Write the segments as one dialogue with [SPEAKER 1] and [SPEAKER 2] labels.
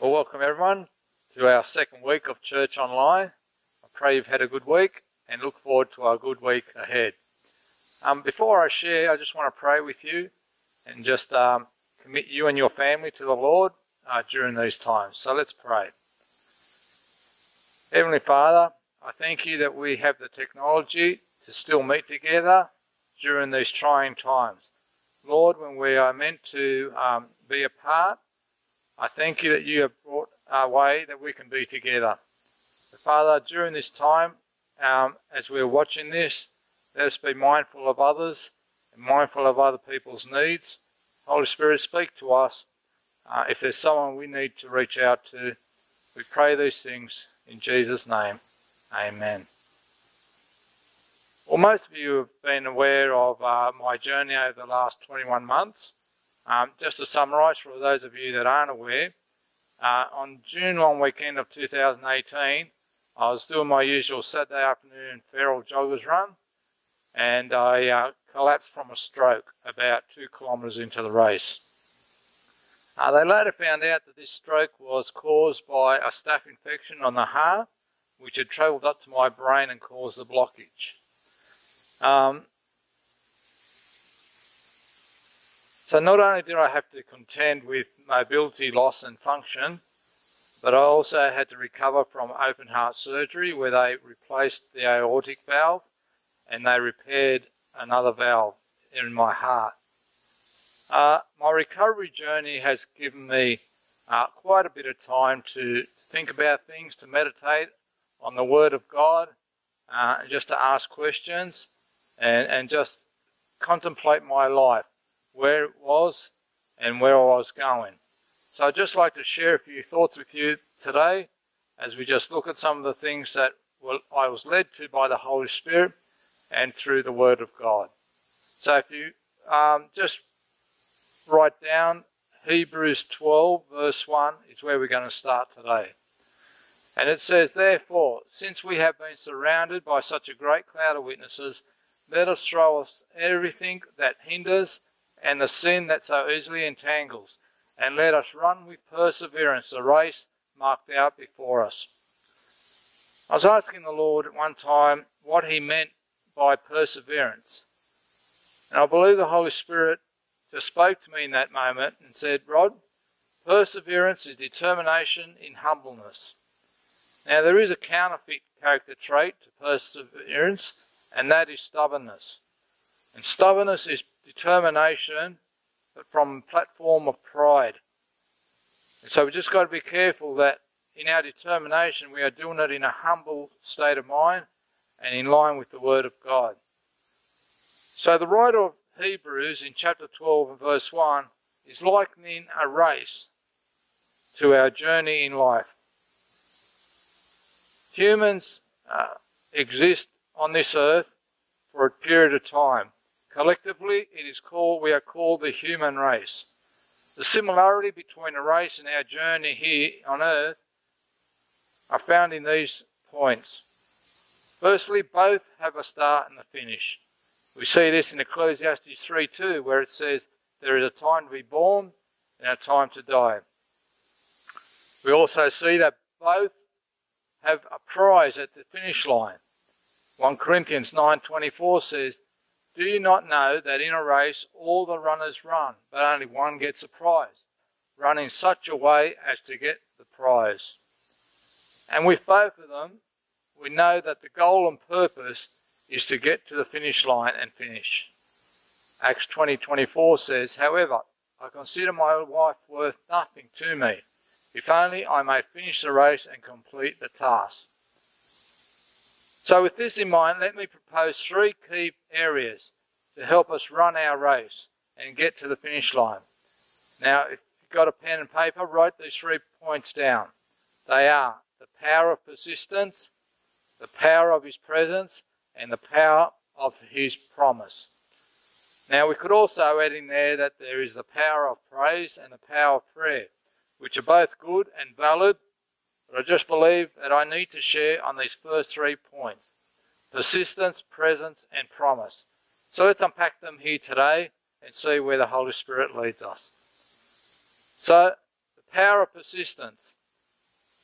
[SPEAKER 1] Well, welcome everyone to our second week of Church Online. I pray you've had a good week and look forward to our good week ahead. Um, before I share, I just want to pray with you and just um, commit you and your family to the Lord uh, during these times. So let's pray. Heavenly Father, I thank you that we have the technology to still meet together during these trying times. Lord, when we are meant to um, be apart, I thank you that you have brought a way that we can be together. Father, during this time, um, as we're watching this, let us be mindful of others and mindful of other people's needs. Holy Spirit, speak to us. Uh, if there's someone we need to reach out to, we pray these things in Jesus' name. Amen. Well, most of you have been aware of uh, my journey over the last 21 months. Um, just to summarise for those of you that aren't aware, uh, on June long weekend of 2018, I was doing my usual Saturday afternoon feral joggers run, and I uh, collapsed from a stroke about two kilometres into the race. Uh, they later found out that this stroke was caused by a staph infection on the heart, which had travelled up to my brain and caused the blockage. Um, So not only did I have to contend with mobility loss and function, but I also had to recover from open heart surgery where they replaced the aortic valve and they repaired another valve in my heart. Uh, my recovery journey has given me uh, quite a bit of time to think about things, to meditate on the Word of God, uh, just to ask questions and, and just contemplate my life where it was and where I was going. So I'd just like to share a few thoughts with you today as we just look at some of the things that I was led to by the Holy Spirit and through the Word of God. So if you um, just write down Hebrews 12, verse 1 is where we're going to start today. And it says, Therefore, since we have been surrounded by such a great cloud of witnesses, let us throw off everything that hinders and the sin that so easily entangles, and let us run with perseverance the race marked out before us. I was asking the Lord at one time what he meant by perseverance. And I believe the Holy Spirit just spoke to me in that moment and said, Rod, perseverance is determination in humbleness. Now, there is a counterfeit character trait to perseverance, and that is stubbornness. And stubbornness is determination, but from a platform of pride. And so we just got to be careful that in our determination we are doing it in a humble state of mind and in line with the Word of God. So the writer of Hebrews in chapter 12 and verse 1 is likening a race to our journey in life. Humans uh, exist on this earth for a period of time. Collectively, it is called, we are called the human race. The similarity between a race and our journey here on earth are found in these points. Firstly, both have a start and a finish. We see this in Ecclesiastes 3:2, where it says, There is a time to be born and a time to die. We also see that both have a prize at the finish line. 1 Corinthians 9:24 says, do you not know that in a race all the runners run, but only one gets a prize? Run in such a way as to get the prize. And with both of them, we know that the goal and purpose is to get to the finish line and finish. Acts 20:24 says, "However, I consider my wife worth nothing to me, if only I may finish the race and complete the task." So, with this in mind, let me propose three key areas to help us run our race and get to the finish line. Now, if you've got a pen and paper, write these three points down. They are the power of persistence, the power of His presence, and the power of His promise. Now, we could also add in there that there is the power of praise and the power of prayer, which are both good and valid but I just believe that I need to share on these first three points persistence, presence, and promise. So let's unpack them here today and see where the Holy Spirit leads us. So, the power of persistence.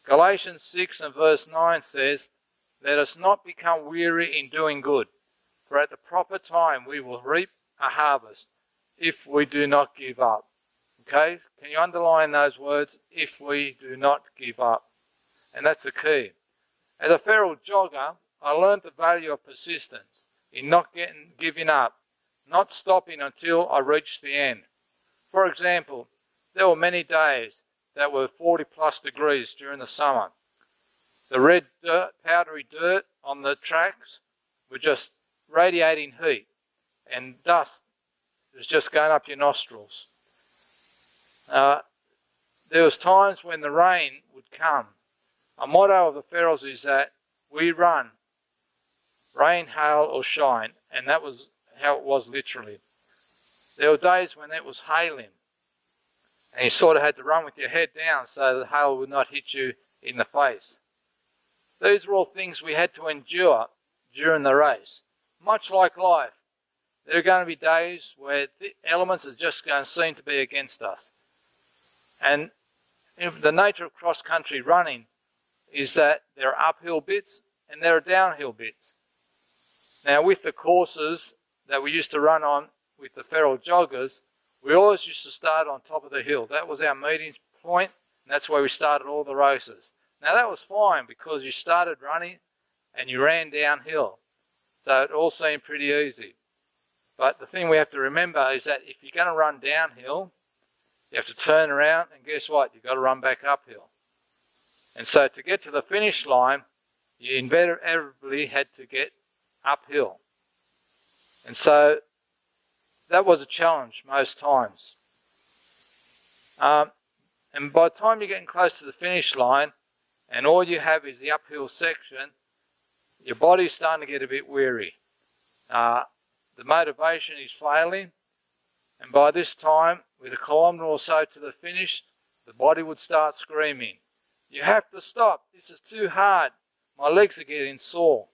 [SPEAKER 1] Galatians 6 and verse 9 says, Let us not become weary in doing good, for at the proper time we will reap a harvest if we do not give up. Okay, can you underline those words? If we do not give up. And that's the key. As a feral jogger, I learned the value of persistence in not getting giving up, not stopping until I reached the end. For example, there were many days that were 40 plus degrees during the summer. The red dirt, powdery dirt on the tracks were just radiating heat and dust was just going up your nostrils. Uh, there was times when the rain would come. A motto of the Ferals is that we run, rain, hail or shine, and that was how it was literally. There were days when it was hailing, and you sort of had to run with your head down so the hail would not hit you in the face. These were all things we had to endure during the race. Much like life, there are going to be days where the elements are just going to seem to be against us. And the nature of cross country running is that there are uphill bits and there are downhill bits. Now, with the courses that we used to run on with the feral joggers, we always used to start on top of the hill. That was our meeting point, and that's where we started all the races. Now, that was fine because you started running and you ran downhill. So it all seemed pretty easy. But the thing we have to remember is that if you're going to run downhill, you have to turn around, and guess what? You've got to run back uphill. And so to get to the finish line, you invariably had to get uphill. And so that was a challenge most times. Um, and by the time you're getting close to the finish line, and all you have is the uphill section, your body's starting to get a bit weary. Uh, the motivation is failing, and by this time, with a kilometre or so to the finish, the body would start screaming, You have to stop. This is too hard. My legs are getting sore.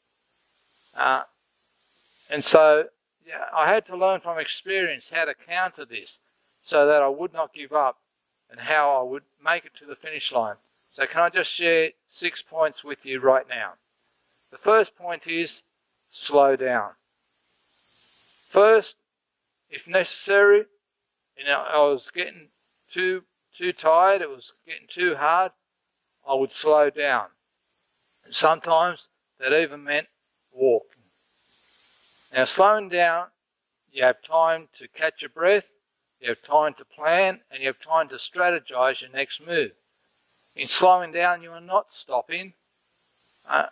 [SPEAKER 1] Uh, and so yeah, I had to learn from experience how to counter this so that I would not give up and how I would make it to the finish line. So, can I just share six points with you right now? The first point is slow down. First, if necessary, you know, I was getting too too tired, it was getting too hard, I would slow down. And sometimes that even meant walking. Now, slowing down, you have time to catch your breath, you have time to plan, and you have time to strategize your next move. In slowing down, you are not stopping. Uh,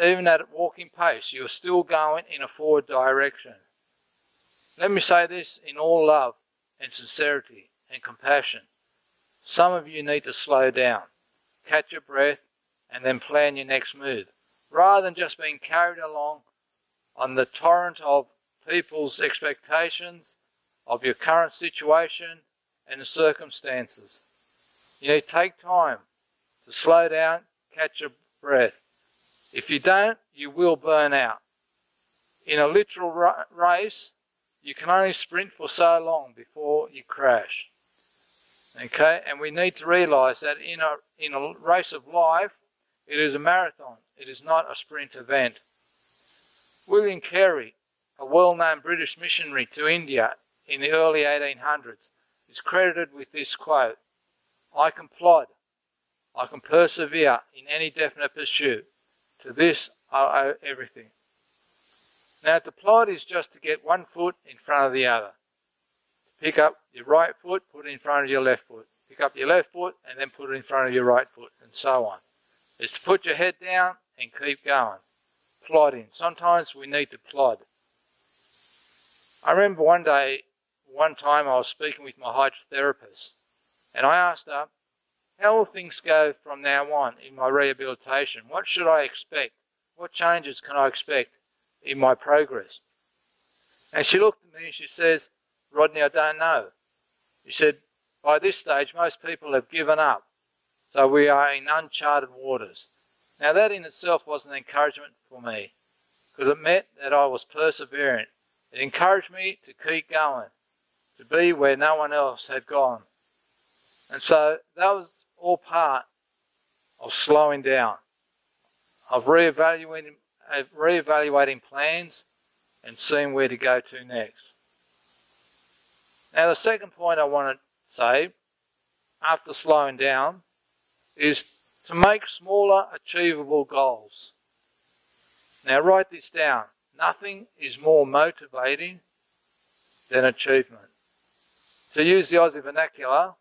[SPEAKER 1] even at a walking pace, you are still going in a forward direction. Let me say this in all love and sincerity and compassion. Some of you need to slow down, catch your breath, and then plan your next move, rather than just being carried along on the torrent of people's expectations, of your current situation, and the circumstances. You need to take time to slow down, catch your breath. If you don't, you will burn out. In a literal race, you can only sprint for so long before you crash. Okay, and we need to realize that in a, in a race of life, it is a marathon, it is not a sprint event. William Carey, a well known British missionary to India in the early 1800s, is credited with this quote I can plod, I can persevere in any definite pursuit. To this I owe everything. Now, to plod is just to get one foot in front of the other. Pick up your right foot, put it in front of your left foot. Pick up your left foot and then put it in front of your right foot, and so on. Is to put your head down and keep going plodding. Sometimes we need to plod. I remember one day, one time I was speaking with my hydrotherapist, and I asked her, How will things go from now on in my rehabilitation? What should I expect? What changes can I expect in my progress? And she looked at me and she says, Rodney, I don't know. He said, By this stage, most people have given up. So we are in uncharted waters. Now, that in itself was an encouragement for me because it meant that I was perseverant. It encouraged me to keep going, to be where no one else had gone. And so that was all part of slowing down, of reevaluating, reevaluating plans and seeing where to go to next. Now, the second point I want to say after slowing down is to make smaller achievable goals. Now, write this down. Nothing is more motivating than achievement. To use the Aussie vernacular,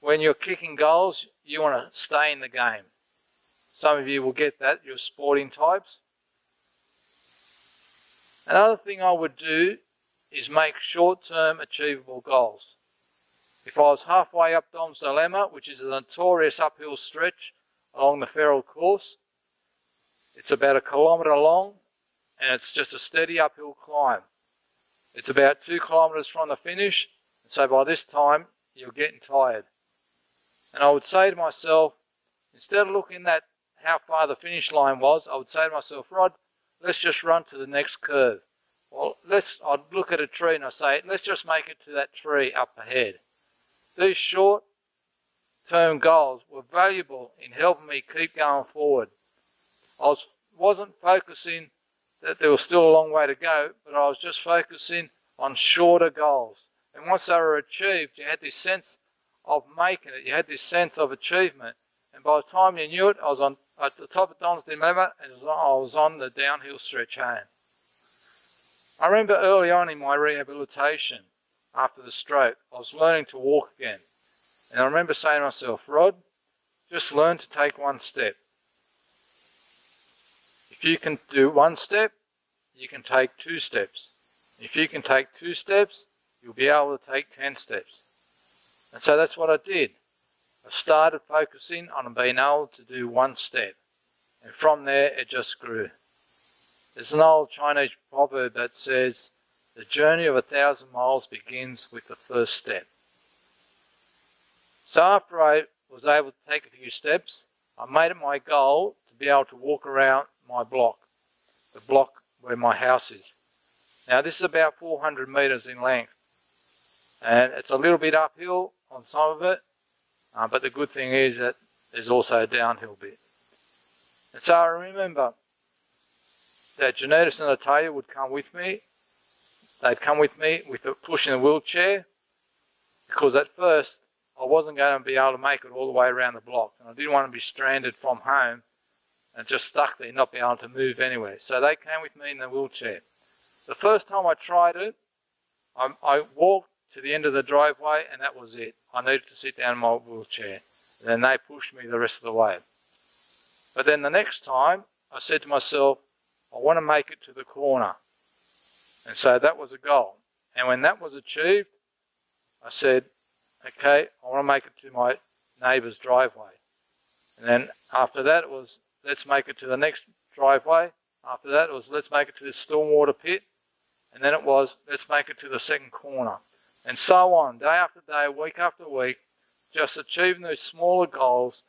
[SPEAKER 1] when you're kicking goals, you want to stay in the game. Some of you will get that, you're sporting types. Another thing I would do is make short-term achievable goals. If I was halfway up Dom's Dilemma, which is a notorious uphill stretch along the feral course, it's about a kilometre long and it's just a steady uphill climb. It's about two kilometres from the finish, so by this time you're getting tired. And I would say to myself, instead of looking at how far the finish line was, I would say to myself, Rod, let's just run to the next curve. Well, let's, I'd look at a tree and I say, let's just make it to that tree up ahead. These short term goals were valuable in helping me keep going forward. I was, wasn't focusing that there was still a long way to go, but I was just focusing on shorter goals. And once they were achieved, you had this sense of making it. You had this sense of achievement. And by the time you knew it, I was on at the top of Don's Dilemma and I was on the downhill stretch home. I remember early on in my rehabilitation, after the stroke, I was learning to walk again. And I remember saying to myself, Rod, just learn to take one step. If you can do one step, you can take two steps. If you can take two steps, you'll be able to take ten steps. And so that's what I did. I started focusing on being able to do one step. And from there, it just grew. There's an old Chinese proverb that says, the journey of a thousand miles begins with the first step. So after I was able to take a few steps, I made it my goal to be able to walk around my block, the block where my house is. Now this is about 400 metres in length and it's a little bit uphill on some of it, uh, but the good thing is that there's also a downhill bit. And so I remember that Janitas and Natalia would come with me. They'd come with me with the pushing the wheelchair because at first I wasn't going to be able to make it all the way around the block and I didn't want to be stranded from home and just stuck there, not be able to move anywhere. So they came with me in the wheelchair. The first time I tried it, I, I walked to the end of the driveway and that was it. I needed to sit down in my wheelchair. And then they pushed me the rest of the way. But then the next time, I said to myself, I want to make it to the corner. And so that was a goal. And when that was achieved, I said, okay, I want to make it to my neighbour's driveway. And then after that it was, let's make it to the next driveway. After that it was, let's make it to this stormwater pit. And then it was, let's make it to the second corner and so on, day after day, week after week, just achieving those smaller goals.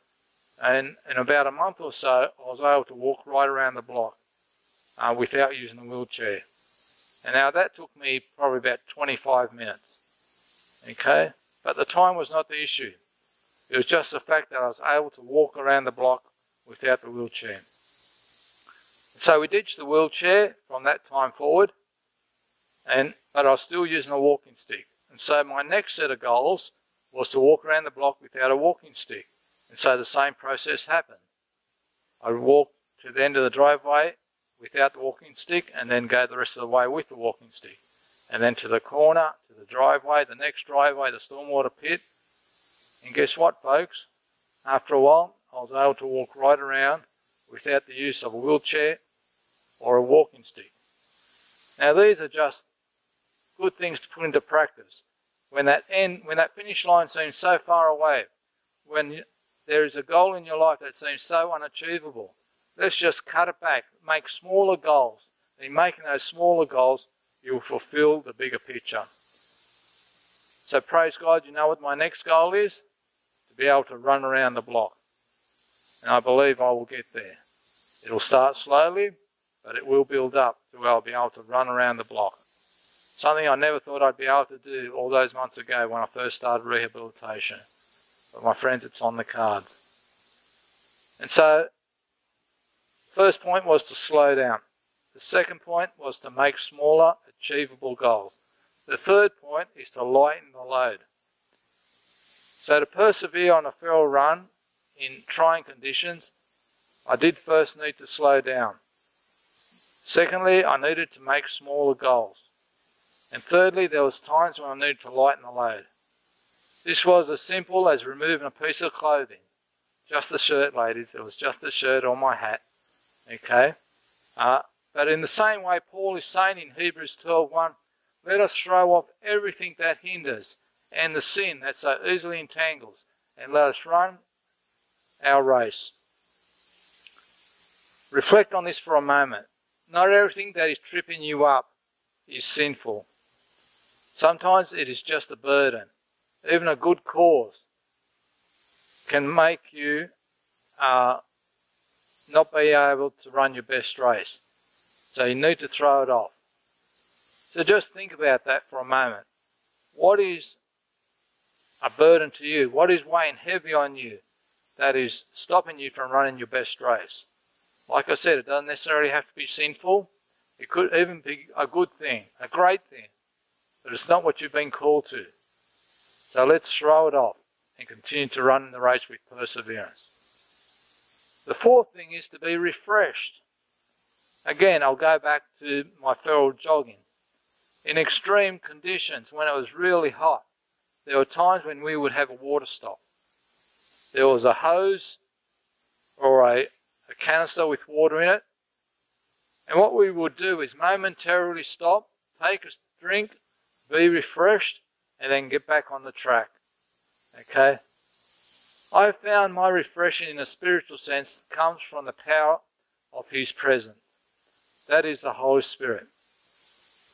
[SPEAKER 1] And in about a month or so, I was able to walk right around the block uh, without using the wheelchair. And now that took me probably about 25 minutes. Okay? But the time was not the issue. It was just the fact that I was able to walk around the block without the wheelchair. So we ditched the wheelchair from that time forward, and but I was still using a walking stick. And so my next set of goals was to walk around the block without a walking stick. And so the same process happened. I walked to the end of the driveway without the walking stick and then go the rest of the way with the walking stick. And then to the corner, to the driveway, the next driveway, the stormwater pit. And guess what, folks? After a while, I was able to walk right around without the use of a wheelchair or a walking stick. Now these are just good things to put into practice. When that end, when that finish line seems so far away, when there is a goal in your life that seems so unachievable, let's just cut it back, make smaller goals. And In making those smaller goals, you will fulfill the bigger picture. So praise God, you know what my next goal is? To be able to run around the block. And I believe I will get there. It'll start slowly, but it will build up to where I'll be able to run around the block. Something I never thought I'd be able to do all those months ago when I first started rehabilitation. But my friends, it's on the cards. And so, first point was to slow down. The second point was to make smaller, achievable goals. The third point is to lighten the load. So to persevere on a feral run in trying conditions, I did first need to slow down. Secondly, I needed to make smaller goals. And thirdly, there was times when I needed to lighten the load. This was as simple as removing a piece of clothing. Just a shirt, ladies. It was just a shirt or my hat. Okay? Uh, but in the same way, Paul is saying in Hebrews 12.1, let us throw off everything that hinders and the sin that so easily entangles, and let us run our race. Reflect on this for a moment. Not everything that is tripping you up is sinful. Sometimes it is just a burden. Even a good cause can make you uh, not be able to run your best race. So you need to throw it off. So just think about that for a moment. What is a burden to you? What is weighing heavy on you that is stopping you from running your best race? Like I said, it doesn't necessarily have to be sinful. It could even be a good thing, a great thing. But it's not what you've been called to. So let's throw it off and continue to run the race with perseverance. The fourth thing is to be refreshed. Again, I'll go back to my feral jogging. In extreme conditions, when it was really hot, there were times when we would have a water stop. There was a hose or a, a canister with water in it. And what we would do is momentarily stop, take a drink, be refreshed, and then get back on the track. Okay? I have found my refreshing in a spiritual sense comes from the power of His presence. That is the Holy Spirit.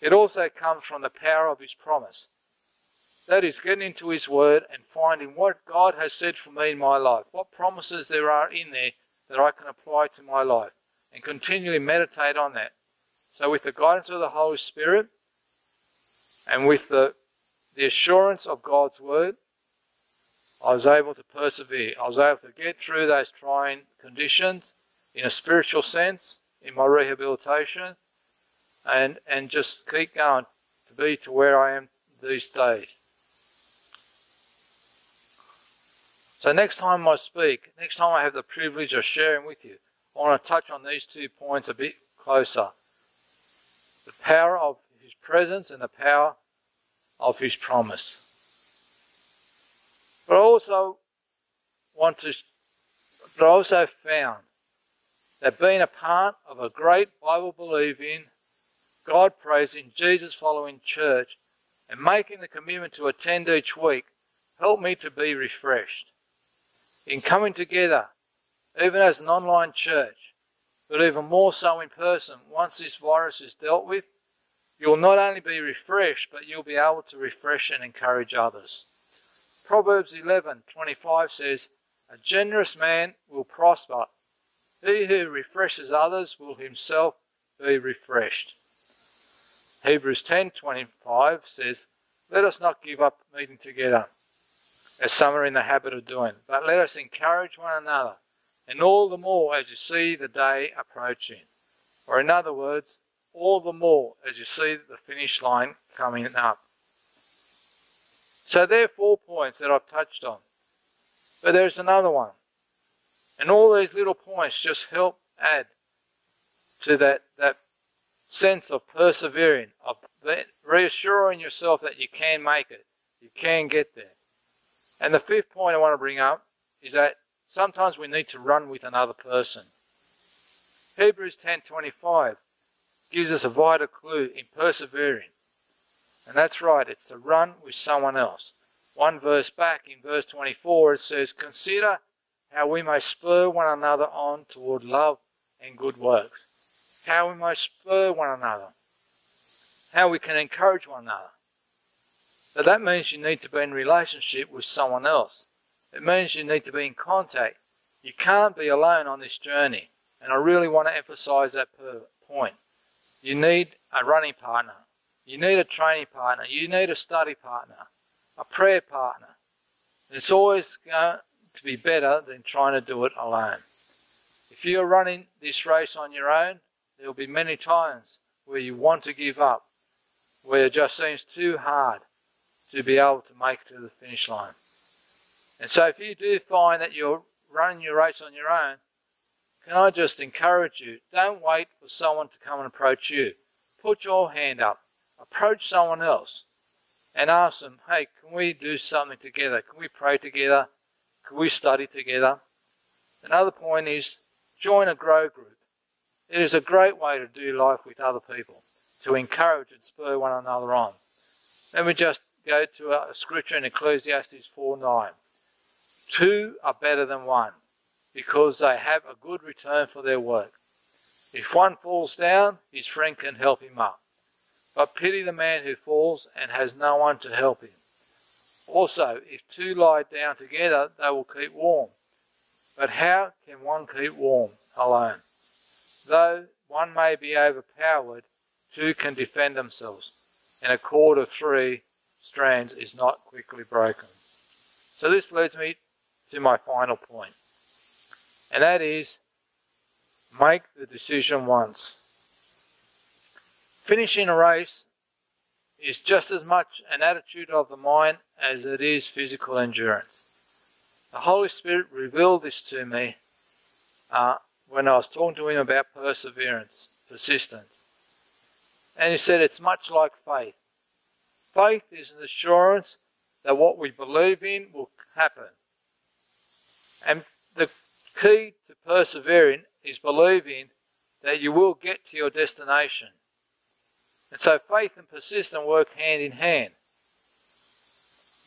[SPEAKER 1] It also comes from the power of His promise. That is getting into His Word and finding what God has said for me in my life, what promises there are in there that I can apply to my life, and continually meditate on that. So, with the guidance of the Holy Spirit and with the, the assurance of God's Word, I was able to persevere. I was able to get through those trying conditions in a spiritual sense in my rehabilitation and, and just keep going to be to where I am these days. So next time I speak, next time I have the privilege of sharing with you, I want to touch on these two points a bit closer. The power of His presence and the power of His promise. But also want to, but also found that being a part of a great Bible believing, God praising, Jesus following church and making the commitment to attend each week helped me to be refreshed. In coming together, even as an online church, but even more so in person, once this virus is dealt with, you'll not only be refreshed, but you'll be able to refresh and encourage others. Proverbs 11:25 says, "A generous man will prosper, he who refreshes others will himself be refreshed. Hebrews 10:25 says, "Let us not give up meeting together, as some are in the habit of doing, but let us encourage one another, and all the more as you see the day approaching." Or in other words, all the more as you see the finish line coming up. So there are four points that I've touched on. But there's another one. And all these little points just help add to that, that sense of persevering, of reassuring yourself that you can make it, you can get there. And the fifth point I want to bring up is that sometimes we need to run with another person. Hebrews 10:25 gives us a vital clue in persevering. And that's right, it's to run with someone else. One verse back in verse 24 it says, Consider how we may spur one another on toward love and good works. How we may spur one another. How we can encourage one another. But that means you need to be in relationship with someone else. It means you need to be in contact. You can't be alone on this journey. And I really want to emphasize that point. You need a running partner. You need a training partner. You need a study partner, a prayer partner. It's always going to be better than trying to do it alone. If you're running this race on your own, there will be many times where you want to give up, where it just seems too hard to be able to make it to the finish line. And so if you do find that you're running your race on your own, can I just encourage you, don't wait for someone to come and approach you. Put your hand up. Approach someone else and ask them, hey, can we do something together? Can we pray together? Can we study together? Another point is join a grow group. It is a great way to do life with other people, to encourage and spur one another on. Let me just go to a scripture in Ecclesiastes 4 9. Two are better than one because they have a good return for their work. If one falls down, his friend can help him up. But pity the man who falls and has no one to help him. Also, if two lie down together, they will keep warm. But how can one keep warm alone? Though one may be overpowered, two can defend themselves, and a cord of three strands is not quickly broken. So this leads me to my final point, and that is make the decision once. Finishing a race is just as much an attitude of the mind as it is physical endurance. The Holy Spirit revealed this to me uh, when I was talking to him about perseverance, persistence. And he said it's much like faith. Faith is an assurance that what we believe in will happen. And the key to persevering is believing that you will get to your destination. And so faith and persistence work hand in hand.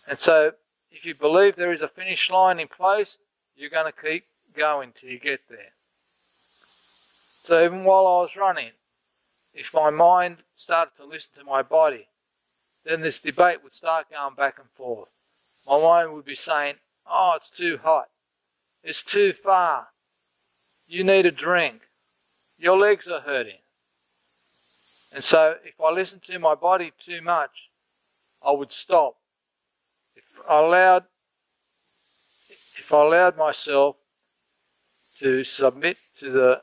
[SPEAKER 1] And so if you believe there is a finish line in place, you're going to keep going till you get there. So even while I was running, if my mind started to listen to my body, then this debate would start going back and forth. My mind would be saying, oh, it's too hot. It's too far. You need a drink. Your legs are hurting. And so if I listened to my body too much, I would stop. If I allowed if I allowed myself to submit to the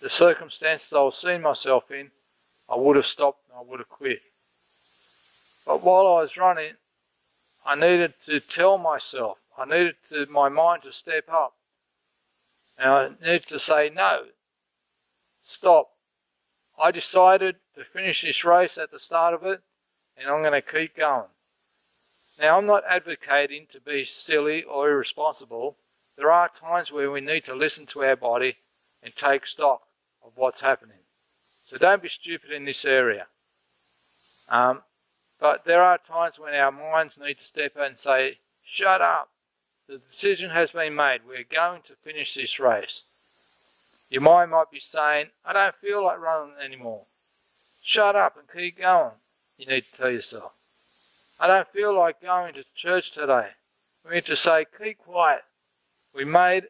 [SPEAKER 1] the circumstances I was seeing myself in, I would have stopped and I would have quit. But while I was running, I needed to tell myself, I needed to, my mind to step up. And I needed to say, no, stop. I decided to finish this race at the start of it, and I'm going to keep going. Now, I'm not advocating to be silly or irresponsible. There are times where we need to listen to our body and take stock of what's happening. So don't be stupid in this area. Um, but there are times when our minds need to step in and say, shut up. The decision has been made. We're going to finish this race. Your mind might be saying, I don't feel like running anymore. Shut up and keep going. You need to tell yourself. I don't feel like going to church today. We need to say, keep quiet. We made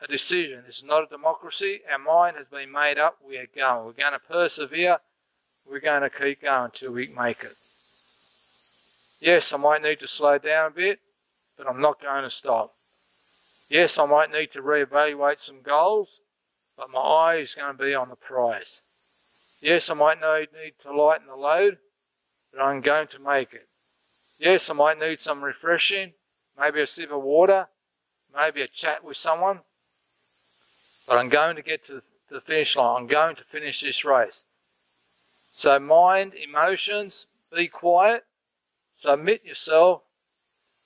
[SPEAKER 1] a decision. This is not a democracy. Our mind has been made up. We are going. We're going to persevere. We're going to keep going until we make it. Yes, I might need to slow down a bit, but I'm not going to stop. Yes, I might need to reevaluate some goals, but my eye is going to be on the prize. Yes, I might need to lighten the load, but I'm going to make it. Yes, I might need some refreshing, maybe a sip of water, maybe a chat with someone, but I'm going to get to the finish line. I'm going to finish this race. So, mind, emotions, be quiet, submit yourself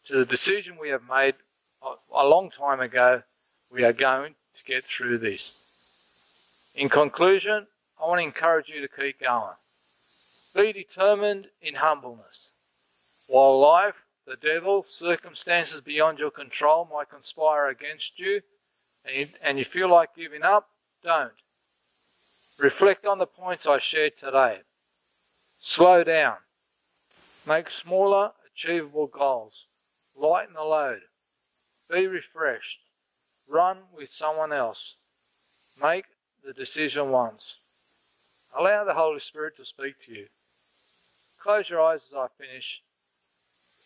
[SPEAKER 1] to the decision we have made a long time ago. We are going to get through this. In conclusion, I want to encourage you to keep going. Be determined in humbleness. While life, the devil, circumstances beyond your control might conspire against you, and you, and you feel like giving up, don't. Reflect on the points I shared today. Slow down. Make smaller, achievable goals. Lighten the load. Be refreshed. Run with someone else. Make the decision once. Allow the Holy Spirit to speak to you. Close your eyes as I finish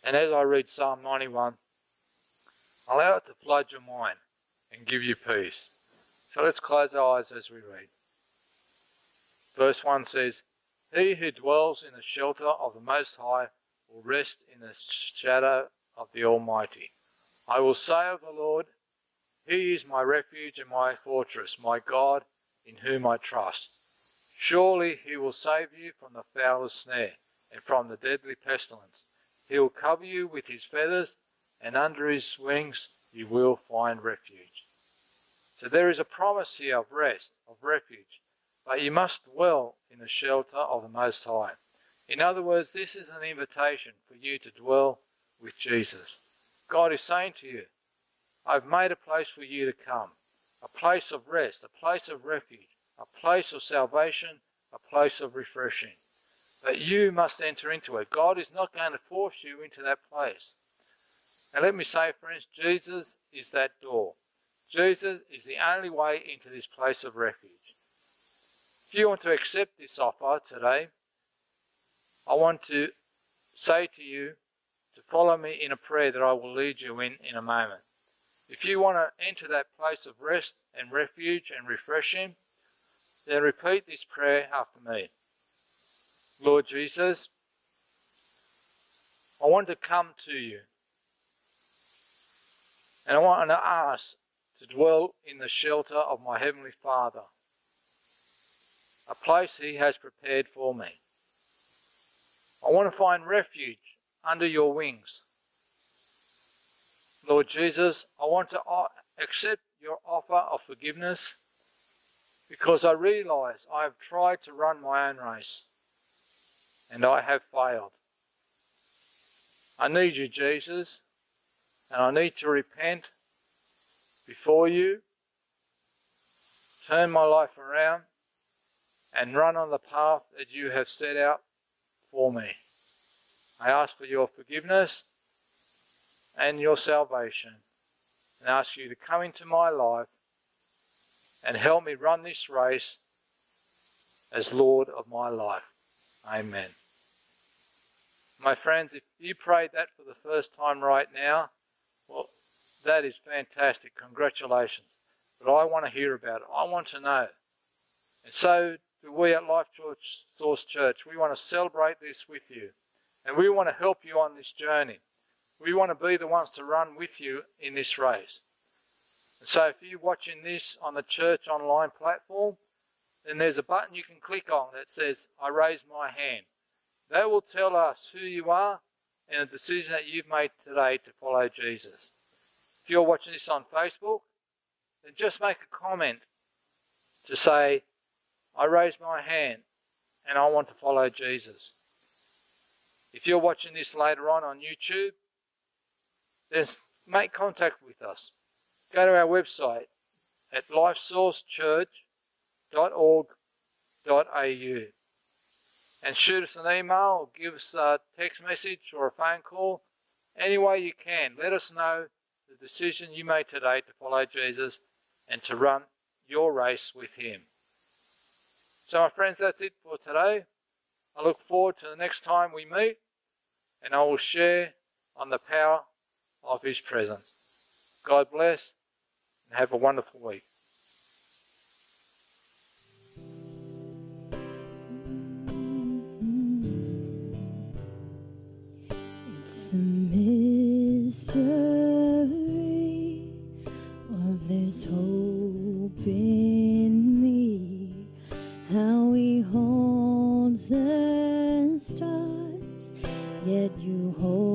[SPEAKER 1] And as I read Psalm 91, allow it to flood your mind and give you peace. So let's close our eyes as we read. Verse 1 says, He who dwells in the shelter of the Most High will rest in the shadow of the Almighty. I will say of the Lord, He is my refuge and my fortress, my God, in whom I trust. Surely he will save you from the foulest snare and from the deadly pestilence. He will cover you with his feathers, and under his wings you will find refuge. So there is a promise here of rest, of refuge, but you must dwell in the shelter of the Most High. In other words, this is an invitation for you to dwell with Jesus. God is saying to you, I've made a place for you to come, a place of rest, a place of refuge, a place of salvation, a place of refreshing. But you must enter into it. God is not going to force you into that place. And let me say, friends, Jesus is that door. Jesus is the only way into this place of refuge. If you want to accept this offer today, I want to say to you to follow me in a prayer that I will lead you in in a moment. If you want to enter that place of rest and refuge and refreshing, then repeat this prayer after me. Lord Jesus, I want to come to you. And I want to ask to dwell in the shelter of my Heavenly Father, a place He has prepared for me. I want to find refuge under your wings. Lord Jesus, I want to accept your offer of forgiveness because I realize I have tried to run my own race and I have failed. I need you, Jesus, and I need to repent before you, turn my life around, and run on the path that you have set out for me. I ask for your forgiveness and your salvation, and ask you to come into my life and help me run this race as Lord of my life. Amen. My friends, if you prayed that for the first time right now, well, that is fantastic. Congratulations. But I want to hear about it. I want to know. And so do we at Life Church Source Church. We want to celebrate this with you. And we want to help you on this journey. We want to be the ones to run with you in this race. And so if you're watching this on the church online platform, then there's a button you can click on that says, I raise my hand. That will tell us who you are and the decision that you've made today to follow Jesus. If you're watching this on Facebook, then just make a comment to say, I raise my hand and I want to follow Jesus. If you're watching this later on on YouTube, then make contact with us go to our website at lifesourcechurch.org.au and shoot us an email or give us a text message or a phone call. Any way you can, let us know the decision you made today to follow Jesus and to run your race with Him. So, my friends, that's it for today. I look forward to the next time we meet and I will share on the power of His presence. God bless and have a wonderful week.
[SPEAKER 2] It's a mystery of this hope in me, how he holds the stars, yet you hold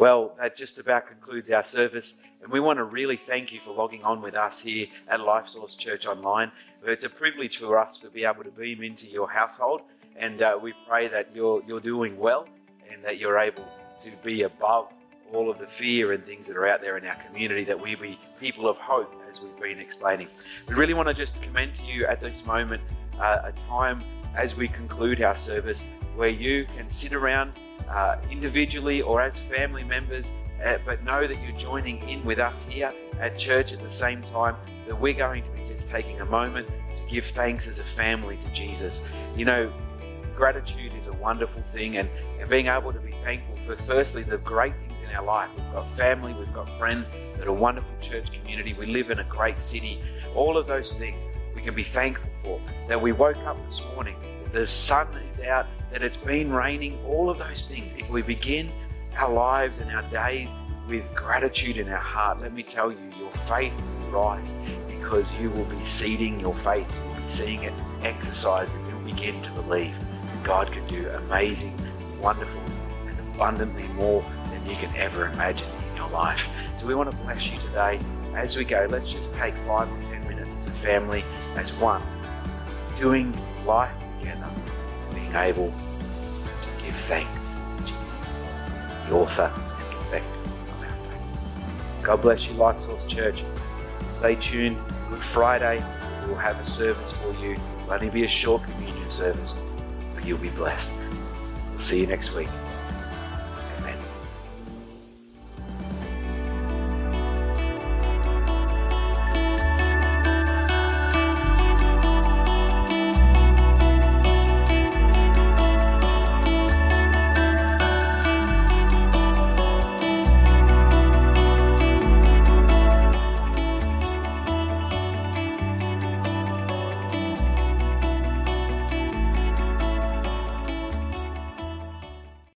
[SPEAKER 3] Well, that just about concludes our service, and we want to really thank you for logging on with us here at Life Source Church Online. It's a privilege for us to be able to beam into your household, and uh, we pray that you're you're doing well and that you're able to be above all of the fear and things that are out there in our community. That we be people of hope, as we've been explaining. We really want to just commend to you at this moment uh, a time as we conclude our service where you can sit around uh, individually or as family members, uh, but know that you're joining in with us here at church at the same time, that we're going to be just taking a moment to give thanks as a family to Jesus. You know, gratitude is a wonderful thing, and, and being able to be thankful for, firstly, the great things in our life. We've got family, we've got friends that a wonderful church community, we live in a great city. All of those things we can be thankful for. That we woke up this morning, the sun is out, that it's been raining, all of those things. If we begin our lives and our days with gratitude in our heart, let me tell you, your faith will rise because you will be seeding your faith, you will be seeing it exercised, and you'll begin to believe that God can do amazing, wonderful, and abundantly more than you can ever imagine in your life. So we want to bless you today. As we go, let's just take five or ten minutes as a family, as one, doing life together, being able to give thanks to Jesus, the author and perfecter of our faith. God bless you, Life Source Church. Stay tuned. Good Friday, we'll have a service for you. It'll only be a short communion service, but you'll be blessed. We'll see you next week.